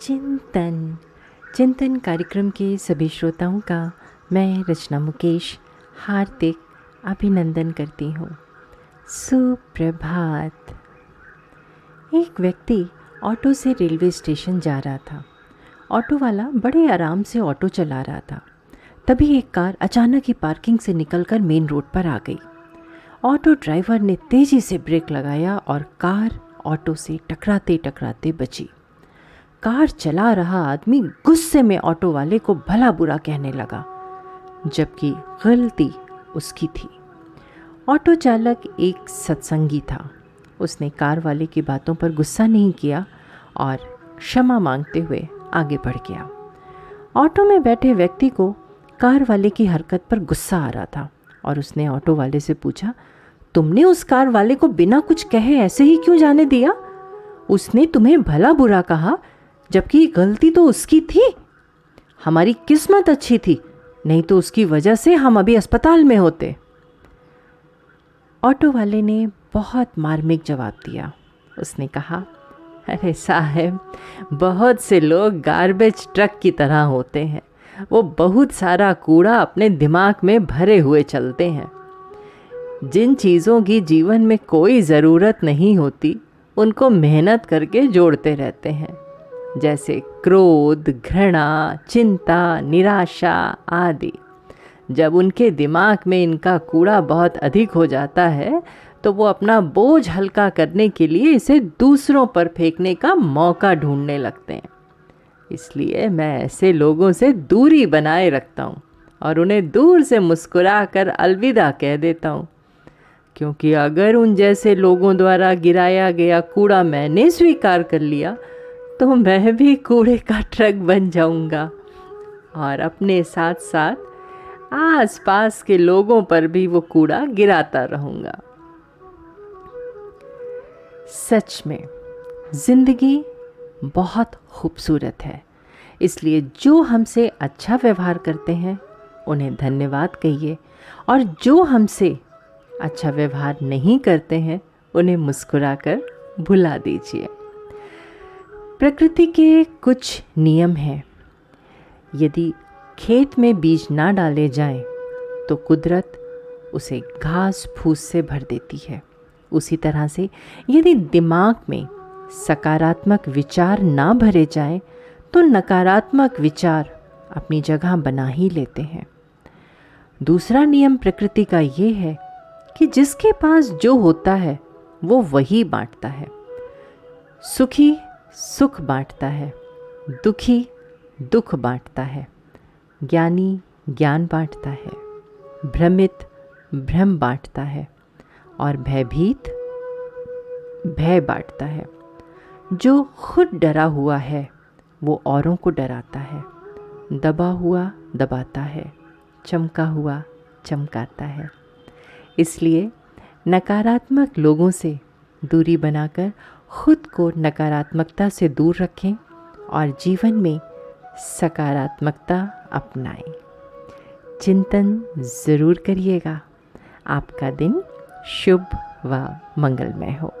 चिंतन। चिंतन कार्यक्रम के सभी श्रोताओं का मैं रचना मुकेश हार्दिक अभिनंदन करती हूँ। सुप्रभात। एक व्यक्ति ऑटो से रेलवे स्टेशन जा रहा था। ऑटो वाला बड़े आराम से ऑटो चला रहा था। तभी एक कार अचानक ही पार्किंग से निकलकर मेन रोड पर आ गई। ऑटो ड्राइवर ने तेज़ी से ब्रेक लगाया और कार ऑटो से टकराते टकराते बची। कार चला रहा आदमी गुस्से में ऑटो वाले को भला बुरा कहने लगा, जबकि गलती उसकी थी। ऑटो चालक एक सत्संगी था। उसने कार वाले की बातों पर गुस्सा नहीं किया और क्षमा मांगते हुए आगे बढ़ गया। ऑटो में बैठे व्यक्ति को कार वाले की हरकत पर गुस्सा आ रहा था और उसने ऑटो वाले से पूछा, तुमने उस कार वाले को बिना कुछ कहे ऐसे ही क्यों जाने दिया? उसने तुम्हें भला बुरा कहा जबकि गलती तो उसकी थी। हमारी किस्मत अच्छी थी, नहीं तो उसकी वजह से हम अभी अस्पताल में होते। ऑटो वाले ने बहुत मार्मिक जवाब दिया। उसने कहा, अरे साहब, बहुत से लोग गार्बेज ट्रक की तरह होते हैं। वो बहुत सारा कूड़ा अपने दिमाग में भरे हुए चलते हैं। जिन चीज़ों की जीवन में कोई ज़रूरत नहीं होती, उनको मेहनत करके जोड़ते रहते हैं। जैसे क्रोध, घृणा, चिंता, निराशा आदि। जब उनके दिमाग में इनका कूड़ा बहुत अधिक हो जाता है तो वो अपना बोझ हल्का करने के लिए इसे दूसरों पर फेंकने का मौका ढूँढने लगते हैं। इसलिए मैं ऐसे लोगों से दूरी बनाए रखता हूँ और उन्हें दूर से मुस्कुरा कर अलविदा कह देता हूँ। क्योंकि अगर उन जैसे लोगों द्वारा गिराया गया कूड़ा मैंने स्वीकार कर लिया तो मैं भी कूड़े का ट्रक बन जाऊँगा। और अपने साथ साथ आस पास के लोगों पर भी वो कूड़ा गिराता रहूँगा। सच में, ज़िंदगी बहुत खूबसूरत है। इसलिए जो हमसे अच्छा व्यवहार करते हैं, उन्हें धन्यवाद कहिए। और जो हमसे अच्छा व्यवहार नहीं करते हैं, उन्हें मुस्कुराकर भुला दीजिए। प्रकृति के कुछ नियम हैं। यदि खेत में बीज ना डाले जाएँ, तो कुदरत उसे घास फूस से भर देती है। उसी तरह से यदि दिमाग में सकारात्मक विचार ना भरे जाएँ, तो नकारात्मक विचार अपनी जगह बना ही लेते हैं। दूसरा नियम प्रकृति का ये है कि जिसके पास जो होता है वो वही बांटता है। सुखी सुख बांटता है, दुखी दुख बांटता है, ज्ञानी ज्ञान बांटता है, भ्रमित भ्रम बांटता है और भयभीत भय बांटता है। जो खुद डरा हुआ है, वो औरों को डराता है, दबा हुआ दबाता है, चमका हुआ चमकाता है। इसलिए नकारात्मक लोगों से दूरी बनाकर खुद को नकारात्मकता से दूर रखें और जीवन में सकारात्मकता अपनाएँ। चिंतन ज़रूर करिएगा। आपका दिन शुभ व मंगलमय हो।